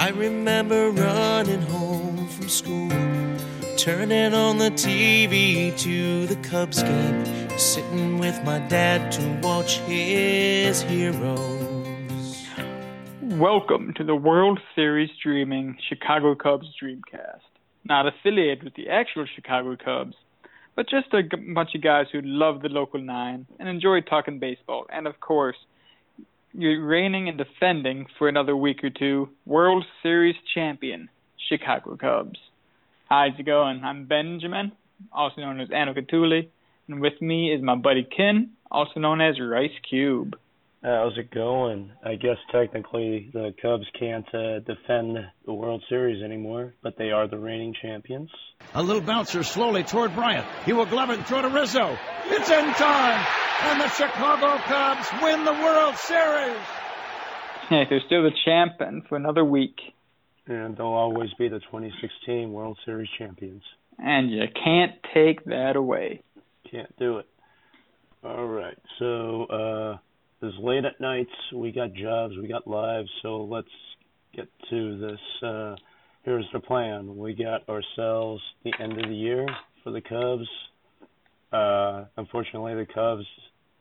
I remember running home from school, turning on the TV to the Cubs game, sitting with my dad to watch his heroes. Welcome to the World Series Dreaming Chicago Cubs Dreamcast. Not affiliated with the actual Chicago Cubs, but just a bunch of guys who love the local nine and enjoy talking baseball, and of course, you're reigning and defending for another week or two World Series champion, Chicago Cubs. How's it going? I'm Benjamin, also known as Anokatuli, and with me is my buddy Ken, also known as Rice Cube. How's it going? I guess technically the Cubs can't uh, defend the World Series anymore, but they are the reigning champions. A little bouncer slowly toward Bryant. He will glove it and throw to Rizzo. It's in time, and the Chicago Cubs win the World Series. Yeah, they're still the champion for another week, And they'll always be the 2016 World Series champions. and you can't take that away. Can't do it. All right. So uh it's late at nights. We got jobs, we got lives, so let's get to this. Uh here's the plan. We got ourselves the end of the year for the Cubs. Uh unfortunately the Cubs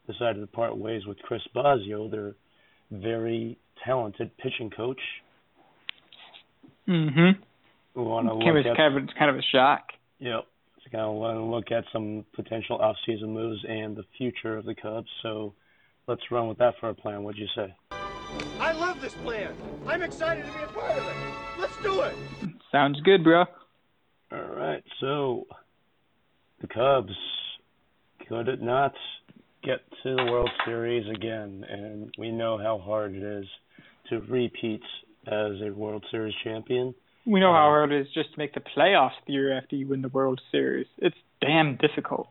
decided to part ways with Chris Bosio, their very talented pitching coach. Mm-hmm. We want to look at kind of, it's kind of a shock. Yep. So kind of want to look at some potential off-season moves and the future of the Cubs. So let's run with that for a plan. What'd you say? I love this plan. I'm excited to be a part of it. Let's do it. Sounds good, bro. All right. So the Cubs could it not get to the World Series again? And we know how hard it is to repeat as a World Series champion. We know how Uh, hard it is just to make the playoffs the year after you win the World Series. It's damn difficult.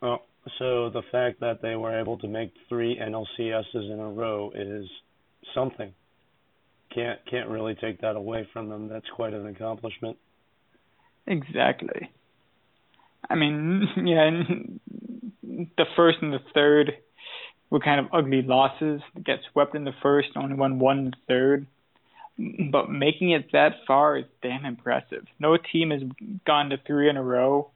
Well, so the fact that they were able to make three NLCSs in a row is something. Can't can't really take that away from them. That's quite an accomplishment. Exactly. I mean, yeah, the first and the third were kind of ugly losses. Get swept in the first, only won one. But making it that far is damn impressive. No team has gone to three in a row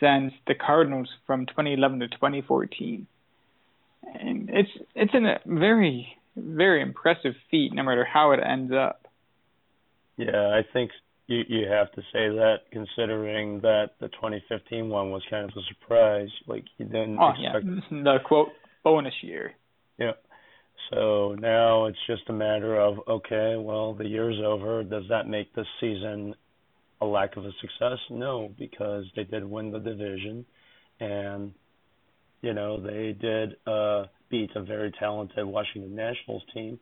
since the Cardinals from 2011 to 2014. And it's it's a very very impressive feat, no matter how it ends up. Yeah, I think you you have to say that considering that the 2015 one was kind of a surprise. Like you didn't Oh yeah, the quote bonus year. Yeah. So now it's just a matter of okay, well, the year's over. Does that make this season a lack of a success? No, because they did win the division, and you know they did uh, beat a very talented Washington Nationals team.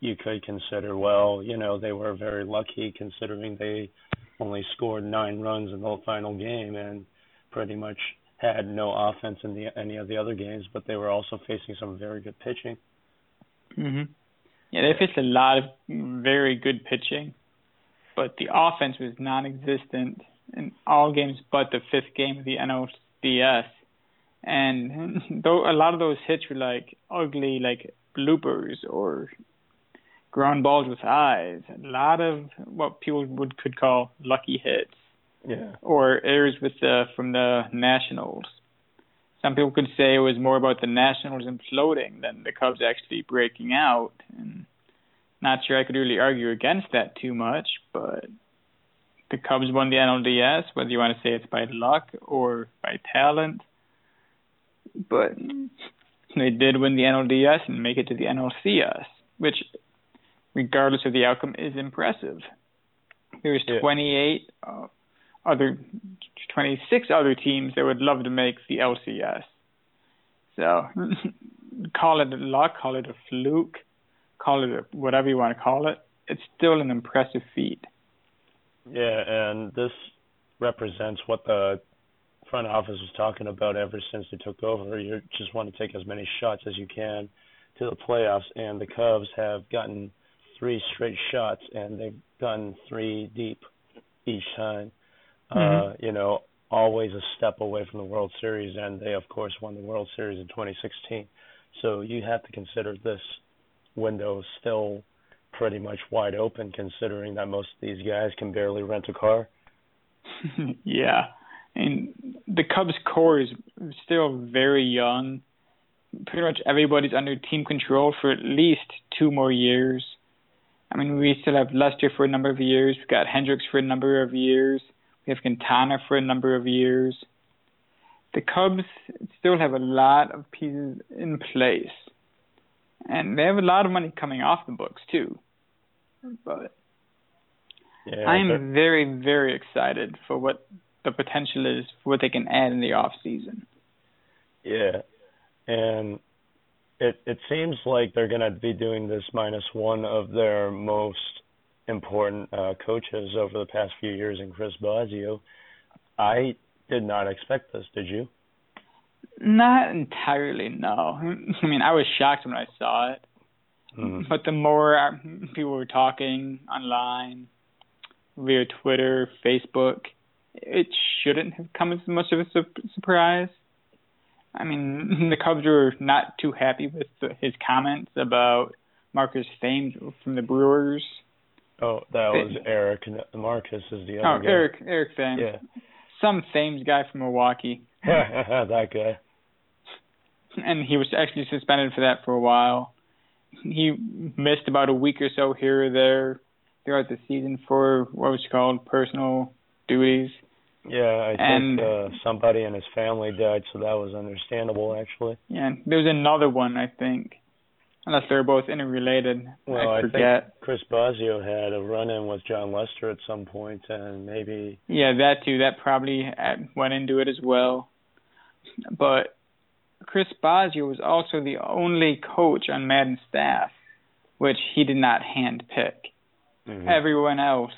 You could consider, well, you know, they were very lucky considering they only scored nine runs in the final game and pretty much had no offense in the any of the other games, but they were also facing some very good pitching. hmm Yeah, they faced a lot of very good pitching, but the offense was non-existent in all games but the fifth game of the NLCS. And though a lot of those hits were like ugly, like bloopers or ground balls with eyes. A lot of what people would could call lucky hits Yeah. or errors with the from the Nationals. Some people could say it was more about the Nationals imploding than the Cubs actually breaking out. And not sure I could really argue against that too much, but the Cubs won the NLDS, whether you want to say it's by luck or by talent. But they did win the NLDS and make it to the NLCS, which, regardless of the outcome, is impressive. There's Yeah. 28 uh, other 26 other teams that would love to make the LCS. So call it a luck, call it a fluke, call it whatever you want to call it. It's still an impressive feat. Yeah, and this represents what the front office was talking about ever since they took over. You just want to take as many shots as you can to the playoffs, and the Cubs have gotten three straight shots, and they've gotten three deep each time. Uh, Mhm. you know, always a step away from the World Series, and they of course won the World Series in 2016. So you have to consider this window still pretty much wide open considering that most of these guys can barely rent a car. yeah. And the Cubs core is still very young. Pretty much everybody's under team control for at least two more years. I mean, we still have Lester for a number of years. We've got Hendricks for a number of years. We have Quintana for a number of years. The Cubs still have a lot of pieces in place. And they have a lot of money coming off the books, too. But yeah, I'm very, very excited for what the potential is for what they can add in the off season. Yeah, and it it seems like they're going to be doing this minus one of their most important uh, coaches over the past few years in Chris Bosio. I did not expect this. Did you? Not entirely. No. I mean, I was shocked when I saw it. Mm-hmm. But the more uh, people were talking online, via Twitter, Facebook, it shouldn't have come as much of a su- surprise. I mean, the Cubs were not too happy with the, his comments about Marcus Thames from the Brewers. Oh, that was Eric. Marcus is the other oh, guy. Eric, Eric Thames. Yeah. Some Thames guy from Milwaukee. that guy. And he was actually suspended for that for a while. He missed about a week or so here or there throughout the season for what was called personal duties. Yeah, I and, think uh, somebody in his family died, so that was understandable, actually. Yeah, there was another one, I think, unless they're both interrelated. Well, I, forget. I think Chris Bosio had a run-in with Jon Lester at some point, and maybe. Yeah, that too. That probably went into it as well. But Chris Bosio was also the only coach on Maddon's staff, which he did not handpick. Mm-hmm. Everyone else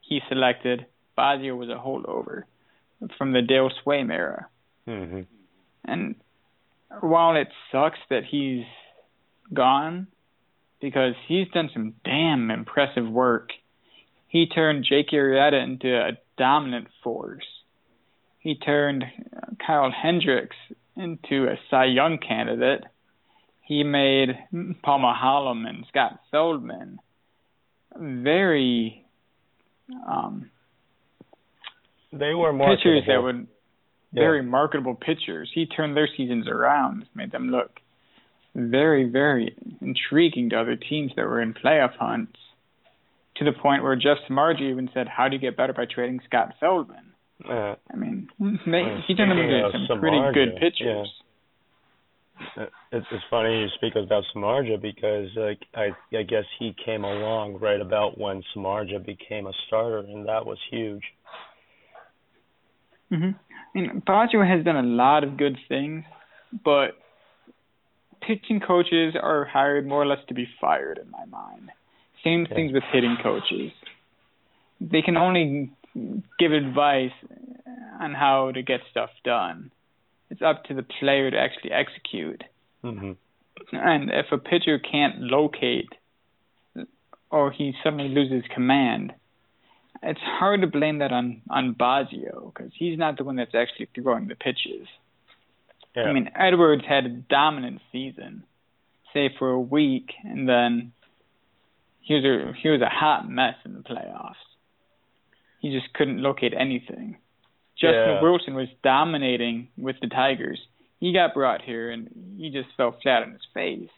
he selected Bosio was a holdover from the Dale Sveum era. Mm-hmm. And while it sucks that he's gone, because he's done some damn impressive work, he turned Jake Arrieta into a dominant force. He turned Kyle Hendricks into a Cy Young candidate. He made Paul Maholm and Scott Feldman very um, they were more pitchers that would yeah. very marketable pitchers. He turned their seasons around, made them look very, very intriguing to other teams that were in playoff hunts. To the point where Jeff Samardzija even said, "How do you get better by trading Scott Feldman?" Uh, I mean, he turned them into some Samardzija, pretty good pitchers. Yeah. It's, it's funny you speak about Samardzija because like I I guess he came along right about when Samardzija became a starter, and that was huge. Mm-hmm. I mean, Bosio has done a lot of good things, but pitching coaches are hired more or less to be fired in my mind. Same yeah. things with hitting coaches. They can only give advice on how to get stuff done. It's up to the player to actually execute. Mm-hmm. And if a pitcher can't locate or he suddenly loses command, it's hard to blame that on on Bosio because he's not the one that's actually throwing the pitches. Yeah. I mean, Edwards had a dominant season, say for a week, and then he was a he was a hot mess in the playoffs. He just couldn't locate anything. Justin yeah. Wilson was dominating with the Tigers. He got brought here and he just fell flat on his face.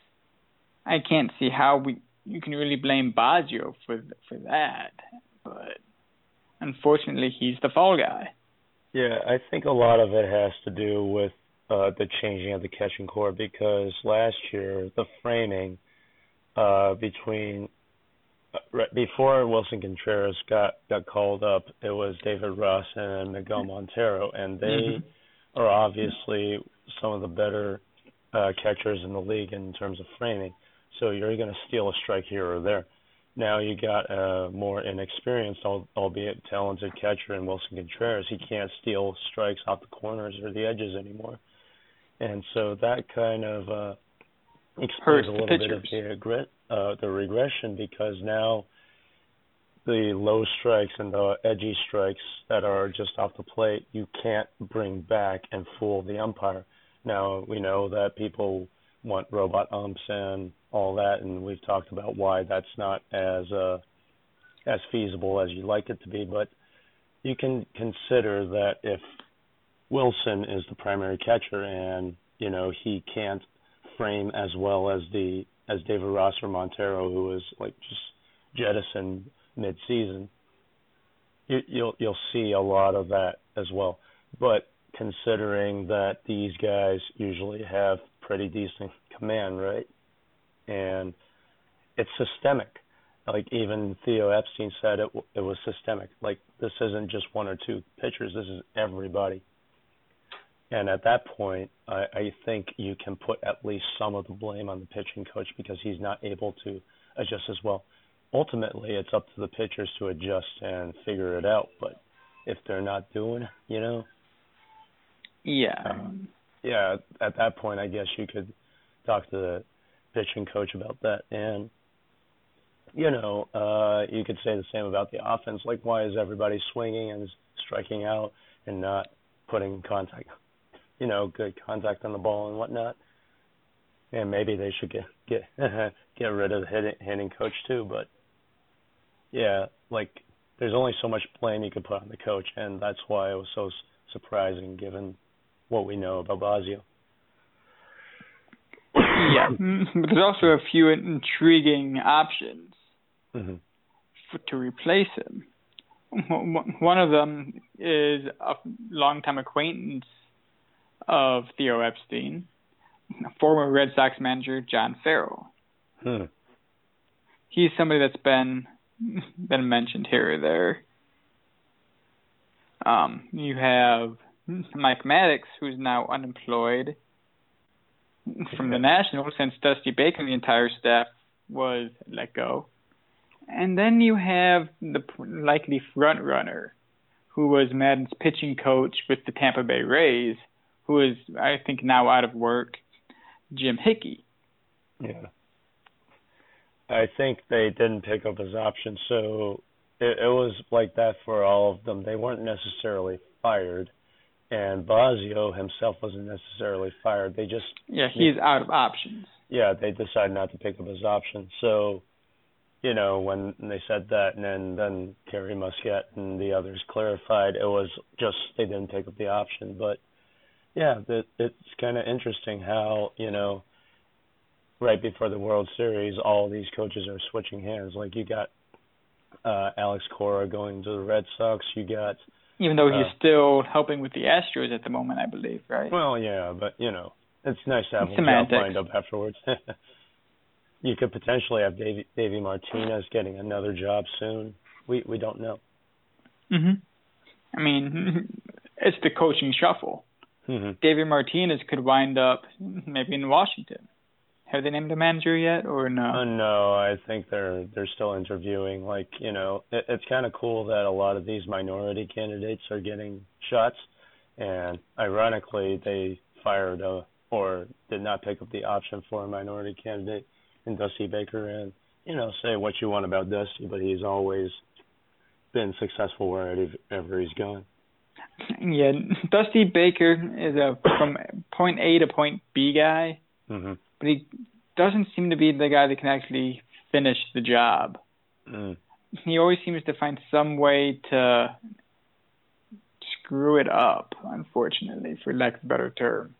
I can't see how we you can really blame Bosio for for that, but unfortunately, he's the fall guy. Yeah, I think a lot of it has to do with uh, the changing of the catching core because last year the framing uh, between right before Willson Contreras got got called up, it was David Ross and Miguel Montero, and they mm-hmm. are obviously some of the better uh, catchers in the league in terms of framing. So you're going to steal a strike here or there. Now you got a more inexperienced, albeit talented catcher in Willson Contreras. He can't steal strikes off the corners or the edges anymore, and so that kind of uh, explains a little bit of the regret, uh, the regression because now the low strikes and the edgy strikes that are just off the plate you can't bring back and fool the umpire. Now we know that people want robot umps and all that, and we've talked about why that's not as uh, as feasible as you'd like it to be. But you can consider that if Willson is the primary catcher and you know he can't frame as well as the as David Ross or Montero, who was like just jettisoned mid-season. You, you'll you'll see a lot of that as well. But considering that these guys usually have pretty decent command, right? And it's systemic. Like even Theo Epstein said, it it was systemic. Like this isn't just one or two pitchers. This is everybody. And at that point, I, I think you can put at least some of the blame on the pitching coach because he's not able to adjust as well. Ultimately, it's up to the pitchers to adjust and figure it out. But if they're not doing, you know, yeah, um, yeah, at that point, I guess you could talk to the pitching coach about that. And you know, uh, you could say the same about the offense. Like, why is everybody swinging and striking out and not putting contact you know, good contact on the ball and whatnot. And maybe they should get get get rid of the hitting, hitting coach too. But yeah, like there's only so much blame you could put on the coach, and that's why it was so surprising given what we know about Bosio. yeah, but there's also a few intriguing options mm-hmm. for, to replace him. One of them is a longtime acquaintance of Theo Epstein, former Red Sox manager John Farrell. Hmm. He's somebody that's been been mentioned here or there. Um, you have Mike Maddux, who's now unemployed from the Nationals since Dusty Baker and the entire staff was let go. And then you have the likely front runner, who was Maddon's pitching coach with the Tampa Bay Rays, who is I think now out of work, Jim Hickey. Yeah. I think they didn't pick up his option, so it, it was like that for all of them. They weren't necessarily fired, and Bosio himself wasn't necessarily fired. They just yeah, he's they, out of options. Yeah, they decided not to pick up his option. So, you know, when they said that, and then then Terry Muscat and the others clarified, it was just they didn't pick up the option, but yeah, that it's kind of interesting how you know right before the World Series, all these coaches are switching hands. Like you got uh Alex Cora going to the Red Sox. You got even though he's uh, still helping with the Astros at the moment, I believe, right? Well, yeah, but you know, it's nice to have job lined up afterwards. you could potentially have Davey, Davey Martinez getting another job soon. We we don't know. Mhm. I mean, it's the coaching shuffle. Mm-hmm. David Martinez could wind up maybe in Washington. Have they named a manager yet, or no? Uh, no, I think they're they're still interviewing. Like you know, it, it's kind of cool that a lot of these minority candidates are getting shots, and ironically, they fired a or did not pick up the option for a minority candidate in Dusty Baker. And you know, say what you want about Dusty, but he's always been successful wherever he's gone. Yeah, Dusty Baker is a from point A to point B guy, mm-hmm. but he doesn't seem to be the guy that can actually finish the job. Mm. He always seems to find some way to screw it up. Unfortunately, for lack of a better term,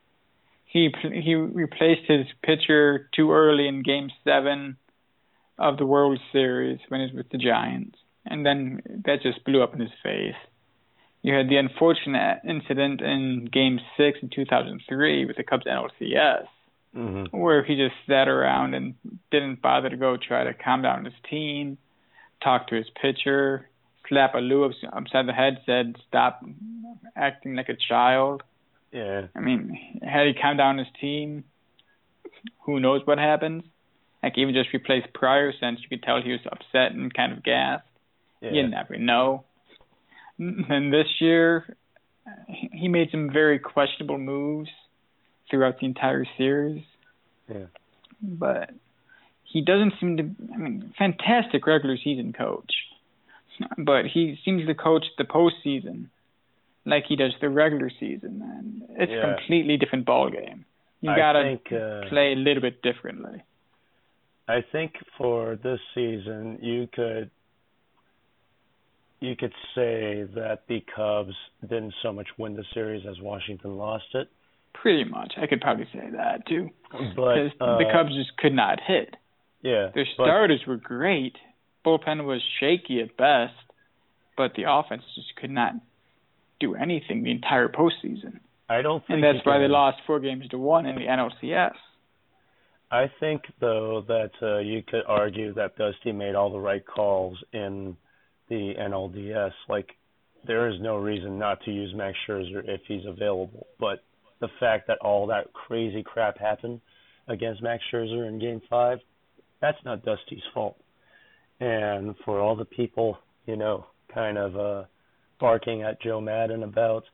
he he replaced his pitcher too early in Game Seven of the World Series when he was with the Giants, and then that just blew up in his face you had the unfortunate incident in Game Six in 2003 with the Cubs NLCS, mm-hmm. where he just sat around and didn't bother to go try to calm down his team, talk to his pitcher, slap a Lou upside the head, said, "Stop acting like a child." Yeah. I mean, had he calmed down his team, who knows what happens? Like even just replace Prior, since you could tell he was upset and kind of gassed. Yeah. You never know. And this year, he made some very questionable moves throughout the entire series. Yeah. But he doesn't seem to. I mean, fantastic regular season coach, but he seems to coach the postseason like he does the regular season, and it's yeah. a completely different ball game. You gotta think, uh, play a little bit differently. I think for this season, you could you could say that the Cubs didn't so much win the series as Washington lost it. Pretty much, I could probably say that too. But uh, the Cubs just could not hit. yeah, Their but- starters were great. Bullpen was shaky at best, but the offense just could not do anything the entire postseason. I don't think And that's why they lost four games to one in the NLCS. I think though that uh, you could argue that Dusty made all the right calls in the NLDS. Like there is no reason not to use Max Scherzer if he's available. But the fact that all that crazy crap happened against Max Scherzer in Game Five, that's not Dusty's fault. And for all the people, you know, kind of uh, barking at Joe Maddon about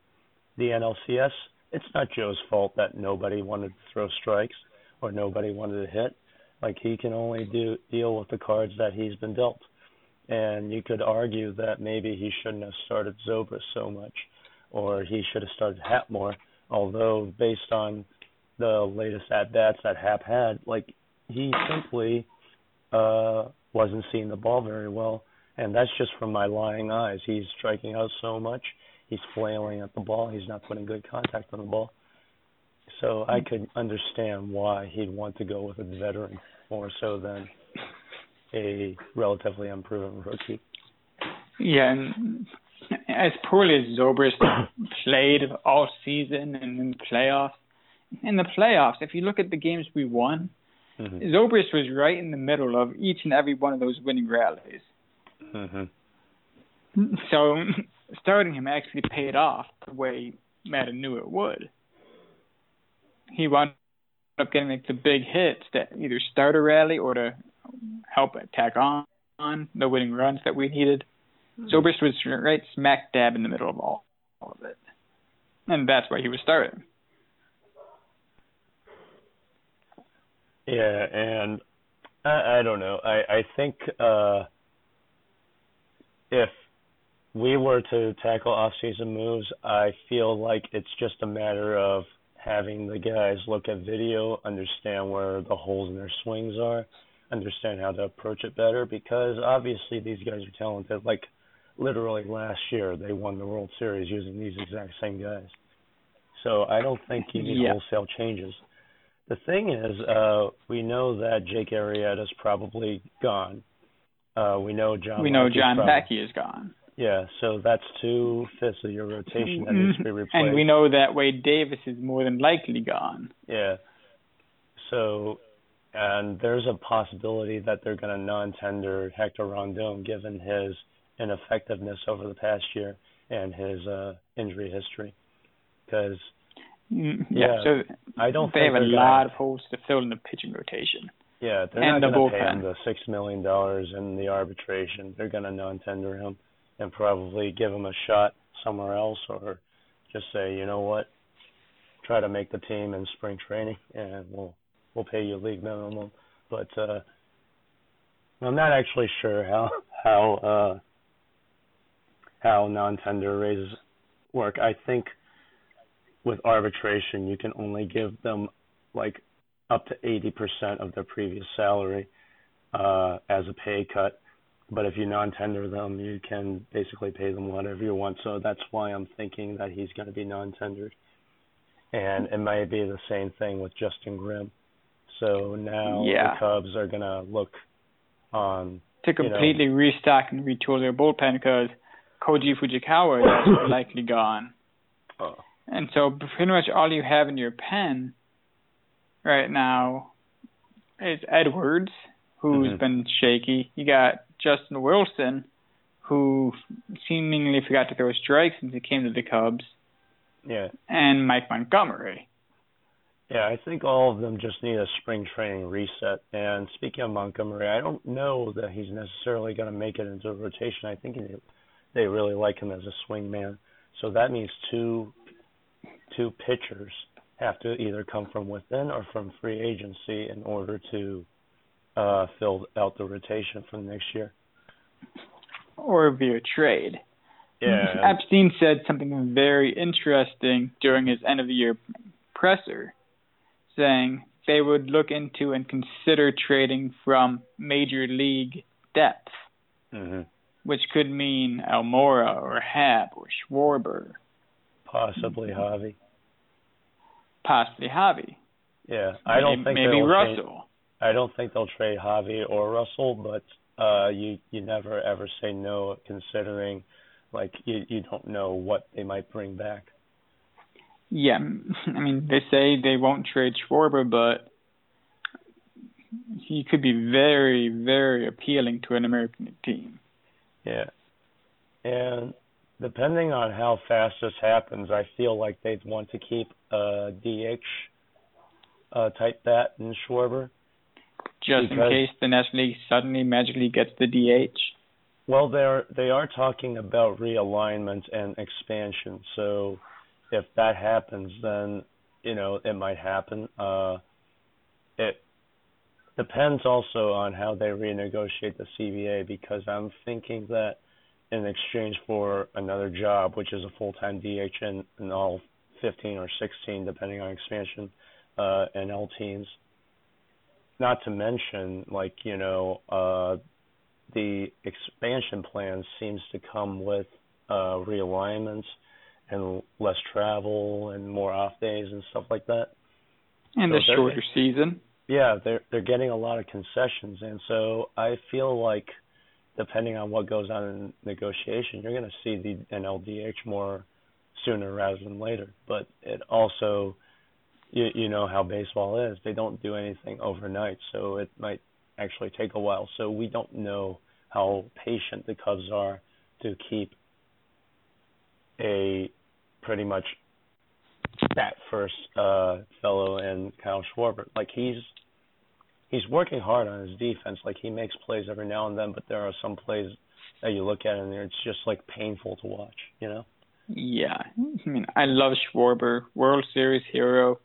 the NLCS, it's not Joe's fault that nobody wanted to throw strikes or nobody wanted to hit. Like he can only do deal with the cards that he's been dealt. And you could argue that maybe he shouldn't have started Zobrist so much, or he should have started Happ more. Although based on the latest at bats that Happ had, like he simply uh wasn't seeing the ball very well. And that's just from my lying eyes. He's striking out so much. He's flailing at the ball. He's not putting good contact on the ball. So I could understand why he'd want to go with a veteran more so than a relatively unproven rookie. Yeah, and as poorly as Zobrist played all season and in the playoffs, in the playoffs, if you look at the games we won, Mhm. Zobrist was right in the middle of each and every one of those winning rallies. Mhm. So starting him actually paid off the way Maddon knew it would. He wound up getting like the big hits that either start a rally or to help tack on, on the winning runs that we needed. Zobrist was right smack dab in the middle of all, all of it. And that's why he was starting. Yeah, and I, I don't know. I I think uh if we were to tackle off-season moves, I feel like it's just a matter of having the guys look at video, understand where the holes in their swings are, understand how to approach it better because obviously these guys are talented. Like literally last year they won the World Series using these exact same guys. So I don't think you need Yeah. wholesale changes. The thing is, uh, we know that Jake Arrieta's probably gone. Uh, we know John. we know John probably, Lackey is gone. Yeah, so that's two fifths of your rotation that needs to be replaced. and we know that Wade Davis is more than likely gone. Yeah. So, and there's a possibility that they're going to non-tender Hector Rondon given his ineffectiveness over the past year and his uh, injury history. Because Mm, Yeah, so I don't they think have a lot gonna, of holes to fill in the pitching rotation. Yeah, they're and not the going to pay him the six million dollars in the arbitration. They're going to non-tender him and probably give him a shot somewhere else, or just say, you know what, try to make the team in spring training, and we'll we'll pay you league minimum. But uh, I'm not actually sure how how uh, how non-tender raises work. I think with arbitration, you can only give them like up to 80% of their previous salary uh, as a pay cut. But if you non-tender them, you can basically pay them whatever you want. So that's why I'm thinking that he's going to be non-tendered. And it might be the same thing with Justin Grimm. So now Yeah. the Cubs are going to look on. to You know. completely restock and retool their bullpen because Koji Fujikawa is likely gone. Oh, And so pretty much all you have in your pen right now is Edwards, who's Mhm. been shaky. You got Justin Wilson, who seemingly forgot to throw strikes since he came to the Cubs, yeah. and Mike Montgomery. Yeah, I think all of them just need a spring training reset. And speaking of Montgomery, I don't know that he's necessarily going to make it into a rotation. I think they- they really like him as a swing man. So that means two two pitchers have to either come from within or from free agency in order to uh fill out the rotation for next year. Or via a trade. Yeah. Epstein said something very interesting during his end of the year presser, saying they would look into and consider trading from major league depth, hmm which could mean Almora or Happ or Schwarber, Possibly Javi. possibly Javi. Yeah, I don't maybe, think maybe they'll trade- Russell. I don't think they'll trade Javi or Russell, but uh you you never ever say no considering like you you don't know what they might bring back. Yeah, I mean they say they won't trade Schwarber, but he could be very, very appealing to an American team. Yeah. And depending on how fast this happens, I feel like they'd want to keep a DH uh type bat in Schwarber. Just in case the National League suddenly magically gets the DH. Well, they're they are talking about realignment and expansion. So if that happens, then you know it might happen. Uh, it depends also on how they renegotiate the CBA because I'm thinking that in exchange for another job, which is a full-time DH in, in all 15 or 16, depending on expansion, uh, NL teams. Not to mention, like you know, uh, the expansion plan seems to come with uh, realignments and less travel and more off days and stuff like that. And So a shorter season. Yeah, they're they're getting a lot of concessions, and so I feel like depending on what goes on in negotiation, you're going to see the NLDH more sooner rather than later. But it also, you you know how baseball is; they don't do anything overnight, so it might actually take a while. So we don't know how patient the Cubs are to keep a pretty much that first uh fellow and Kyle Schwarber. Like he's he's working hard on his defense. Like he makes plays every now and then, but there are some plays that you look at and it's just like painful to watch, you know? Yeah, I mean, I love Schwarber, World Series hero.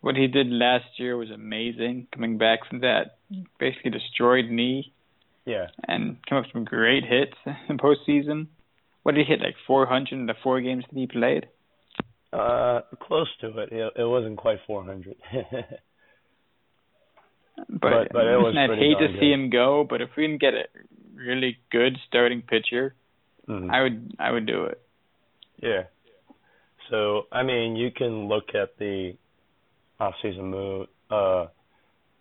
What he did last year was amazing, coming back from that basically destroyed knee Yeah. and came up with some great hits in postseason. What did he hit, like 400 in the four games that he played? Uh close to it. It, it wasn't quite 400. But, But- but it was I'd hate to good. see him go, but if we can get a really good starting pitcher, Mhm. I would I would do it. Yeah. So I mean, you can look at the off-season move, uh,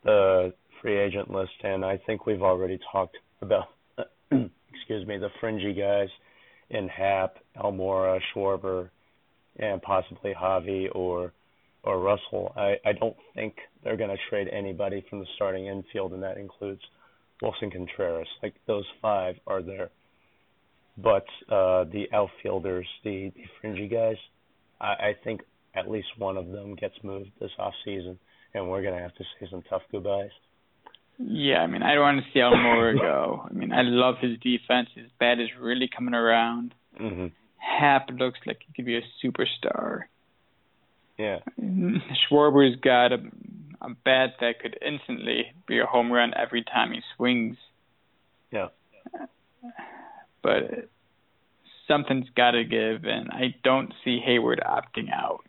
the free agent list, and I think we've already talked about, excuse me, the fringy guys in Happ, Almora, Schwarber, and possibly Javi or or Russell. I I don't think they're going to trade anybody from the starting infield, and that includes Willson Contreras. Like those five are there but uh the outfielders, the, the fringy guys, I, I think at least one of them gets moved this off season, and we're gonna have to say some tough goodbyes. Yeah, I mean, I don't want to see Almora go. I mean, I love his defense. His bat is really coming around. hmm Happ looks like he could be a superstar. Yeah, Schwarber's got a, a bat that could instantly be a home run every time he swings. yeah, But something's got to give, and I don't see Heyward opting out.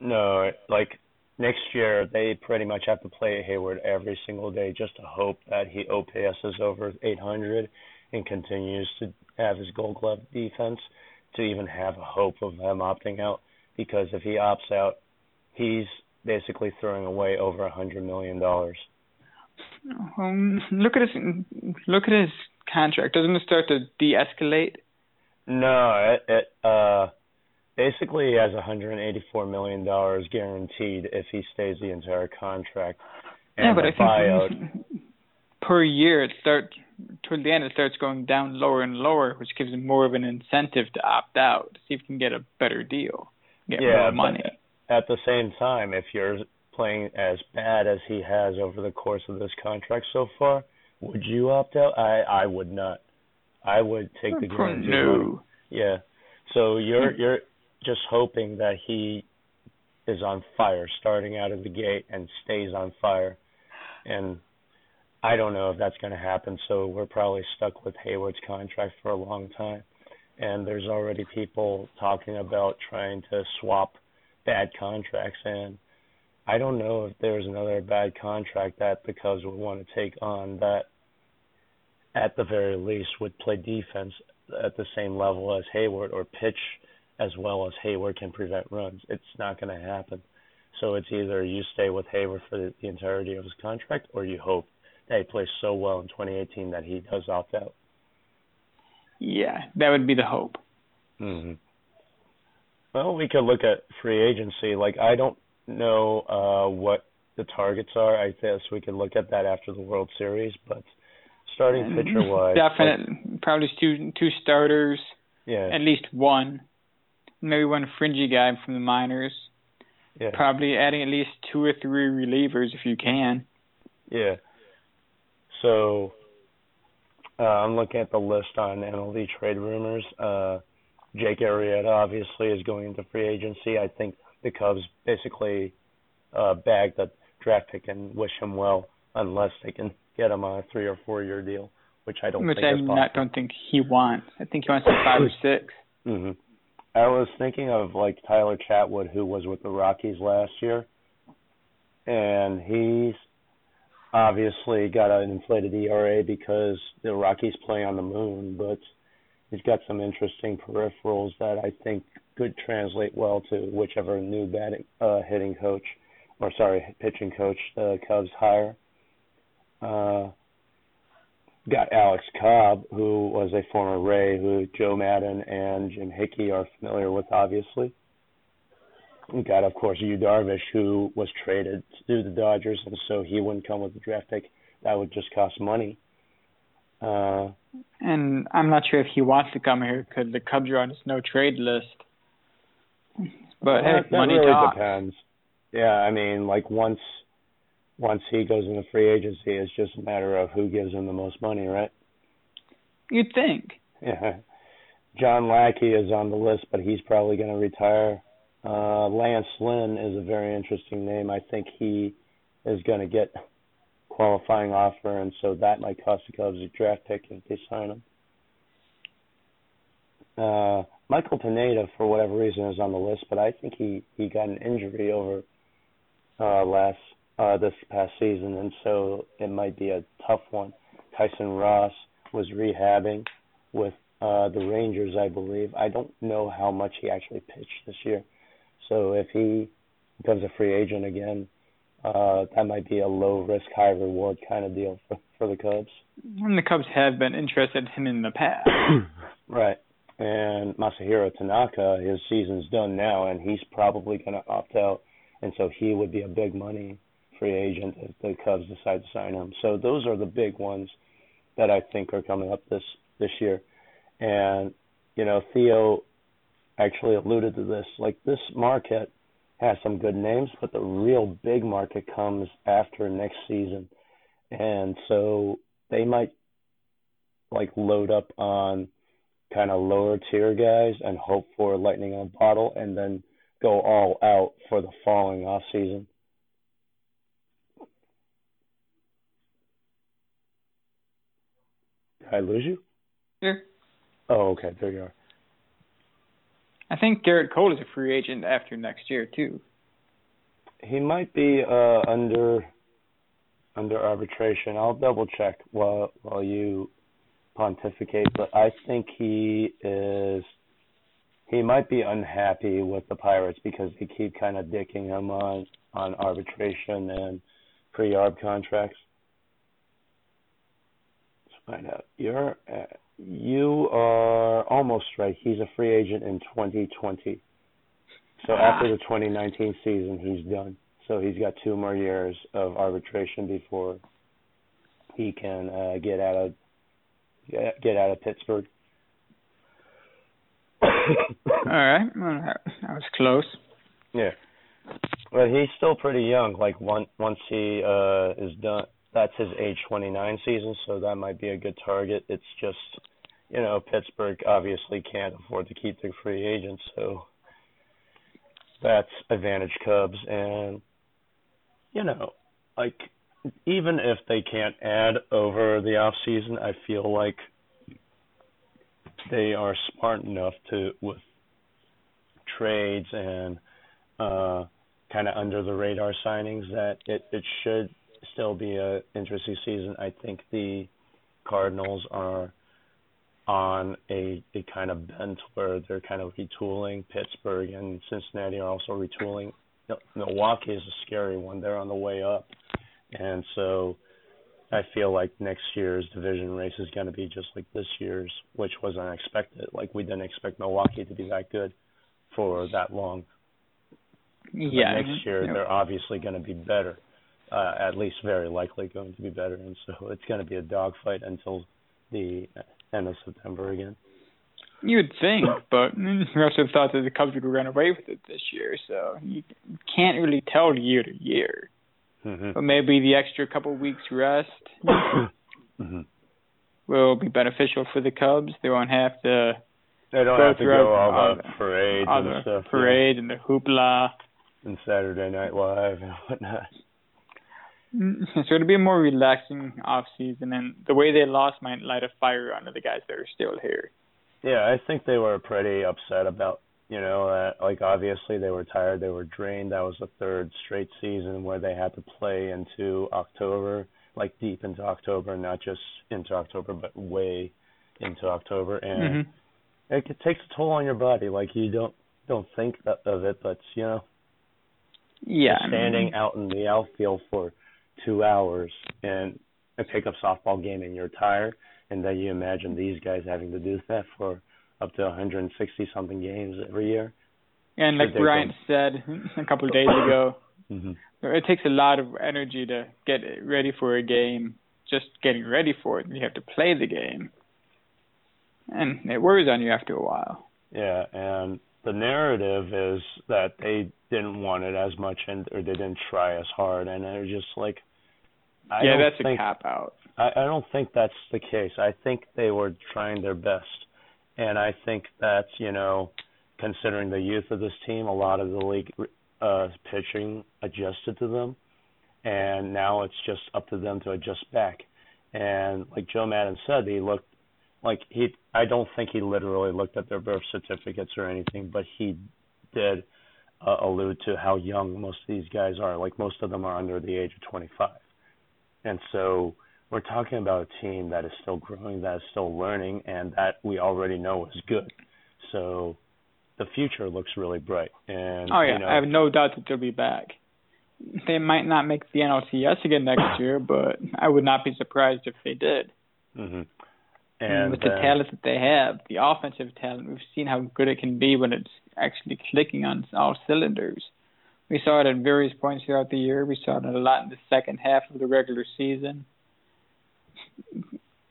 no, like next year they pretty much have to play Heyward every single day just to hope that he OPSs over 800 and continues to have his Gold Glove defense to even have a hope of him opting out. Because if he opts out, he's basically throwing away over a hundred million dollars. Um, look at his look at his contract. Doesn't it start to de-escalate? No, it, it uh basically he has 184 million dollars guaranteed if he stays the entire contract. And yeah, but I think buyout, per year it starts toward the end it starts going down lower and lower, which gives him more of an incentive to opt out, to see if he can get a better deal, get yeah, more money. At the same time, if you're playing as bad as he has over the course of this contract so far, would you opt out? I I would not. I would take the guaranteed money. no. Yeah. So you're you're just hoping that he is on fire starting out of the gate and stays on fire. And I don't know if that's going to happen, so we're probably stuck with Heyward's contract for a long time. And there's already people talking about trying to swap bad contracts and I don't know if there's another bad contract that the Cubs would want to take on that at the very least would play defense at the same level as Heyward or pitch as well as Heyward can prevent runs. It's not going to happen. So it's either you stay with Heyward for the, the entirety of his contract or you hope that he plays so well in 2018 that he does opt out. Yeah, that would be the hope. hmm Well, we could look at free agency. Like I don't know uh what the targets are. I guess we could look at that after the World Series, but starting pitcher wise, definite like, probably two two starters. Yeah. At least one, maybe one fringy guy from the minors. Yeah. Probably adding at least two or three relievers if you can. Yeah. So uh, I'm looking at the list on MLB trade rumors. Uh, Jake Arrieta obviously is going into free agency. I think the Cubs basically uh, bagged the draft pick and wish him well, unless they can get him on a three or four year deal, which I don't which think I is not, don't think he wants. I think he wants a five or six. hmm I was thinking of like Tyler Chatwood, who was with the Rockies last year, and he's obviously got an inflated ERA because the Rockies play on the moon, but he's got some interesting peripherals that I think could translate well to whichever new batting uh hitting coach or sorry, pitching coach the Cubs hire. Uh got Alex Cobb, who was a former Ray, who Joe Maddon and Jim Hickey are familiar with, obviously. We got, of course, Yu Darvish, who was traded to the Dodgers, and so he wouldn't come with the draft pick. That would just cost money. Uh, and I'm not sure if he wants to come here because the Cubs are on his no trade list. But well, hey, that money really talks. depends. Yeah, I mean, like once once he goes into free agency, it's just a matter of who gives him the most money, right? You'd think. Yeah. John Lackey is on the list, but he's probably going to retire. Uh, Lance Lynn is a very interesting name. I think he is going to get qualifying offer, and so that might cost the Cubs a draft pick if they sign him. Uh, Michael Pineda, for whatever reason, is on the list, but I think he he got an injury over uh, last uh, this past season, and so it might be a tough one. Tyson Ross was rehabbing with uh, the Rangers, I believe. I don't know how much he actually pitched this year, so if he becomes a free agent again, uh, that might be a low risk, high reward kind of deal for for the Cubs. And the Cubs have been interested in him in the past. right. And Masahiro Tanaka, his season's done now, and he's probably going to opt out, and so he would be a big money free agent if the Cubs decide to sign him. So those are the big ones that I think are coming up this this year. And you know, Theo actually alluded to this. Like this market has some good names, but the real big market comes after next season. And so they might like load up on kind of lower tier guys and hope for lightning in a bottle and then go all out for the following off season. Did I lose you? Here. Oh, okay. There you are. I think Gerrit Cole is a free agent after next year too. He might be uh, under under arbitration. I'll double check while while you pontificate, but I think he is he might be unhappy with the Pirates because they keep kind of dicking him on on arbitration and pre-arb contracts. Find out. You're uh, you are almost right. He's a free agent in 2020. So Ah. after the 2019 season, he's done. So he's got two more years of arbitration before he can uh, get out of get, out of Pittsburgh. All right, well, that that was close. Yeah. But he's still pretty young. Like once once he uh is done that's his age 29 season, so that might be a good target. It's just, you know, Pittsburgh obviously can't afford to keep their free agents, so that's advantage Cubs and you know, like even if they can't add over the off season, I feel like they are smart enough to with trades and uh kind of under the radar signings that it it should still be a interesting season. I think the Cardinals are on a a kind of bent where they're kind of retooling. Pittsburgh and Cincinnati are also retooling. Milwaukee is a scary one. They're on the way up, and so I feel like next year's division race is going to be just like this year's, which was unexpected. Like we didn't expect Milwaukee to be that good for that long. Yeah. But next year yeah. they're obviously going to be better, uh, at least very likely going to be better, and so it's going to be a dogfight until the end of September again. You'd think, but you also thought that the Cubs would run away with it this year, so you can't really tell year to year. Mm-hmm. But maybe the extra couple weeks rest mm-hmm. will be beneficial for the Cubs. They won't have to They don't go have to go all, all the parades all and the stuff. yeah, parade and the hoopla. and Saturday Night Live and whatnot. Mm, So it'll be a more relaxing off season, and the way they lost might light a fire under the guys that are still here. Yeah, I think they were pretty upset about, you know, that like obviously they were tired, they were drained. That was the third straight season where they had to play into October, like deep into October, not just into October, but way into October, and hmm it, it takes a toll on your body. Like you don't don't think of it, but you know, Yeah, I mean, standing out in the outfield for two hours and a pickup softball game and you're tired and then you imagine these guys having to do that for up to 160 something games every year and like ridiculous. Bryant said a couple of days ago, hmm it takes a lot of energy to get ready for a game. Just getting ready for it, you have to play the game, and it wears on you after a while. yeah and the narrative is that they didn't want it as much and or they didn't try as hard and they're just like I yeah, that's think, a cop out. I, I don't think that's the case. I think they were trying their best. And I think that, you know, considering the youth of this team, a lot of the league uh pitching adjusted to them and now it's just up to them to adjust back. And like Joe Maddon said, he looked like he I don't think he literally looked at their birth certificates or anything, but he did uh, allude to how young most of these guys are. Like most of them are under the age of 25. And so we're talking about a team that is still growing, that is still learning, and that we already know is good. So the future looks really bright. And Oh yeah, you know, I have no doubt that they'll be back. They might not make the NLCS again next year, but I would not be surprised if they did. hmm And And with the uh, talent that they have, the offensive talent, we've seen how good it can be when it's actually clicking on all cylinders. We saw it at various points throughout the year. We saw it a lot in the second half of the regular season.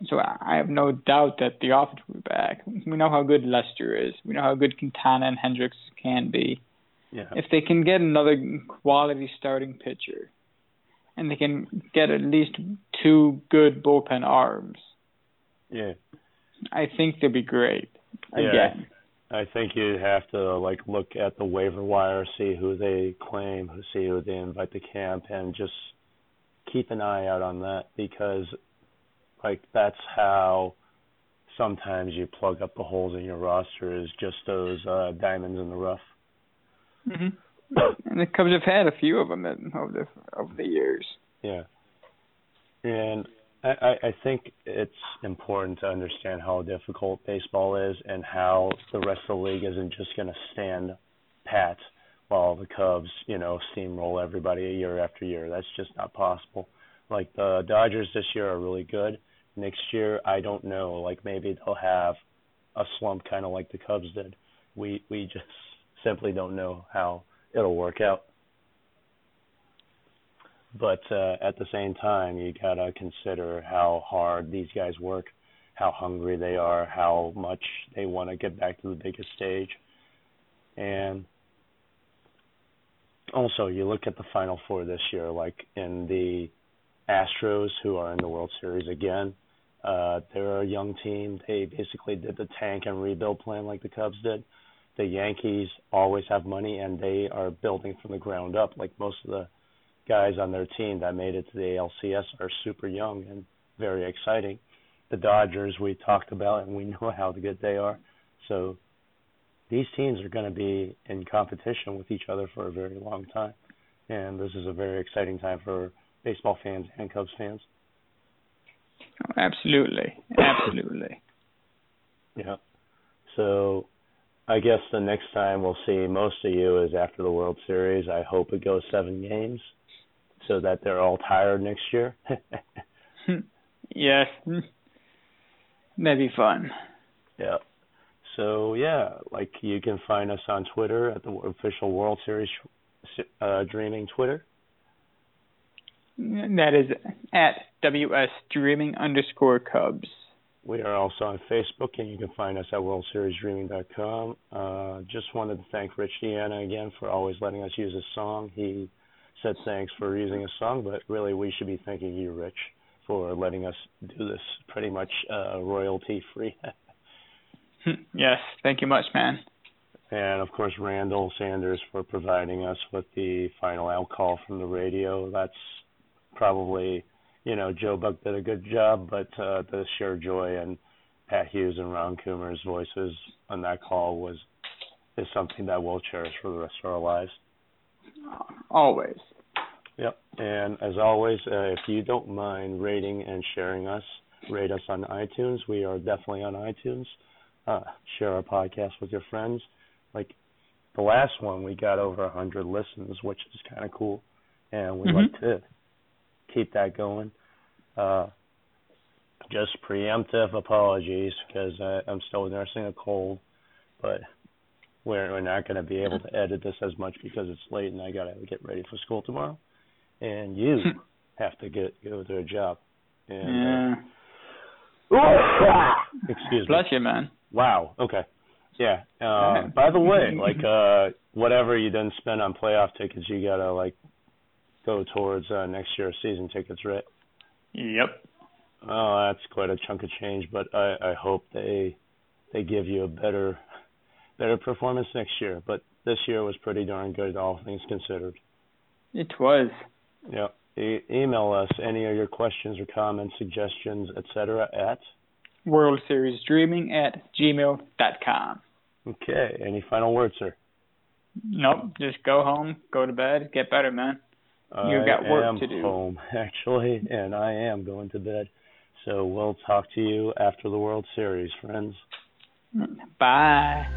So I have no doubt that the offense will be back. We know how good Lester is. We know how good Quintana and Hendricks can be. yeah. If they can get another quality starting pitcher, and they can get at least two good bullpen arms, yeah. I think they'll be great. Yeah. Again, I think you have to like look at the waiver wire, see who they claim, see who they invite to camp, and just keep an eye out on that because, like, that's how sometimes you plug up the holes in your roster is just those uh, diamonds in the rough. hmm and the Cubs have had a few of them in, over the over the years. Yeah. And I, I think it's important to understand how difficult baseball is and how the rest of the league isn't just going to stand pat while the Cubs, you know, steamroll everybody year after year. That's just not possible. Like the Dodgers this year are really good. Next year, I don't know. Like maybe they'll have a slump kind of like the Cubs did. We we just simply don't know how it'll work out. But uh, at the same time, you gotta consider how hard these guys work, how hungry they are, how much they want to get back to the biggest stage, and also you look at the Final Four this year, like in the Astros, who are in the World Series again. Uh, they're a young team. They basically did the tank and rebuild plan like the Cubs did. The Yankees always have money, and they are building from the ground up. Like most of the guys on their team that made it to the ALCS are super young and very exciting. The Dodgers we talked about, and we know how good they are. So these teams are going to be in competition with each other for a very long time. and this is a very exciting time for baseball fans and Cubs fans. Oh, absolutely, absolutely. yeah. So, I guess the next time we'll see most of you is after the World Series. I hope it goes seven games, so that they're all tired next year. yes, that'd be fun. Yeah. So yeah, like you can find us on Twitter at the official World Series uh, Dreaming Twitter. That is at WS Dreaming underscore Cubs. We are also on Facebook, and you can find us at WorldSeriesDreaming.com. Uh, just wanted to thank Rich Deanna again for always letting us use his song. He said thanks for using his song, but really we should be thanking you, Rich, for letting us do this pretty much uh, royalty free. yes, thank you much, man. And of course, Randall Sanders for providing us with the final out call from the radio. That's probably, you know, Joe Buck did a good job, but uh, the sheer joy and Pat Hughes and Ron Coomer's voices on that call was is something that we'll cherish for the rest of our lives. Always. Yep. And as always, uh, if you don't mind rating and sharing us, rate us on iTunes. We are definitely on iTunes. Uh, share our podcast with your friends. Like the last one, we got over a hundred listens, which is kind of cool, and we mm-hmm. like to keep that going. Uh, just preemptive apologies because I'm still nursing a cold, but we're, we're not going to be able to edit this as much because it's late and I got to get ready for school tomorrow, and you have to get go to a job. And, yeah. Uh, excuse Bless me. you, man. Wow. Okay. Yeah. Uh, by the way, like uh, whatever you didn't spend on playoff tickets, you gotta like go towards uh, next year's season tickets, right? Yep. Oh, that's quite a chunk of change, but I, I hope they they give you a better better performance next year. But this year was pretty darn good, all things considered. It was. Yeah. E- email us any of your questions or comments, suggestions, etc. at World Series Dreaming at gmail.com. Okay. Any final words, sir? Nope. Just go home, go to bed, get better, man. You got work to do. home actually, and I am going to bed. So we'll talk to you after the World Series, friends. Bye.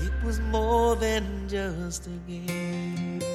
It was more than just a game.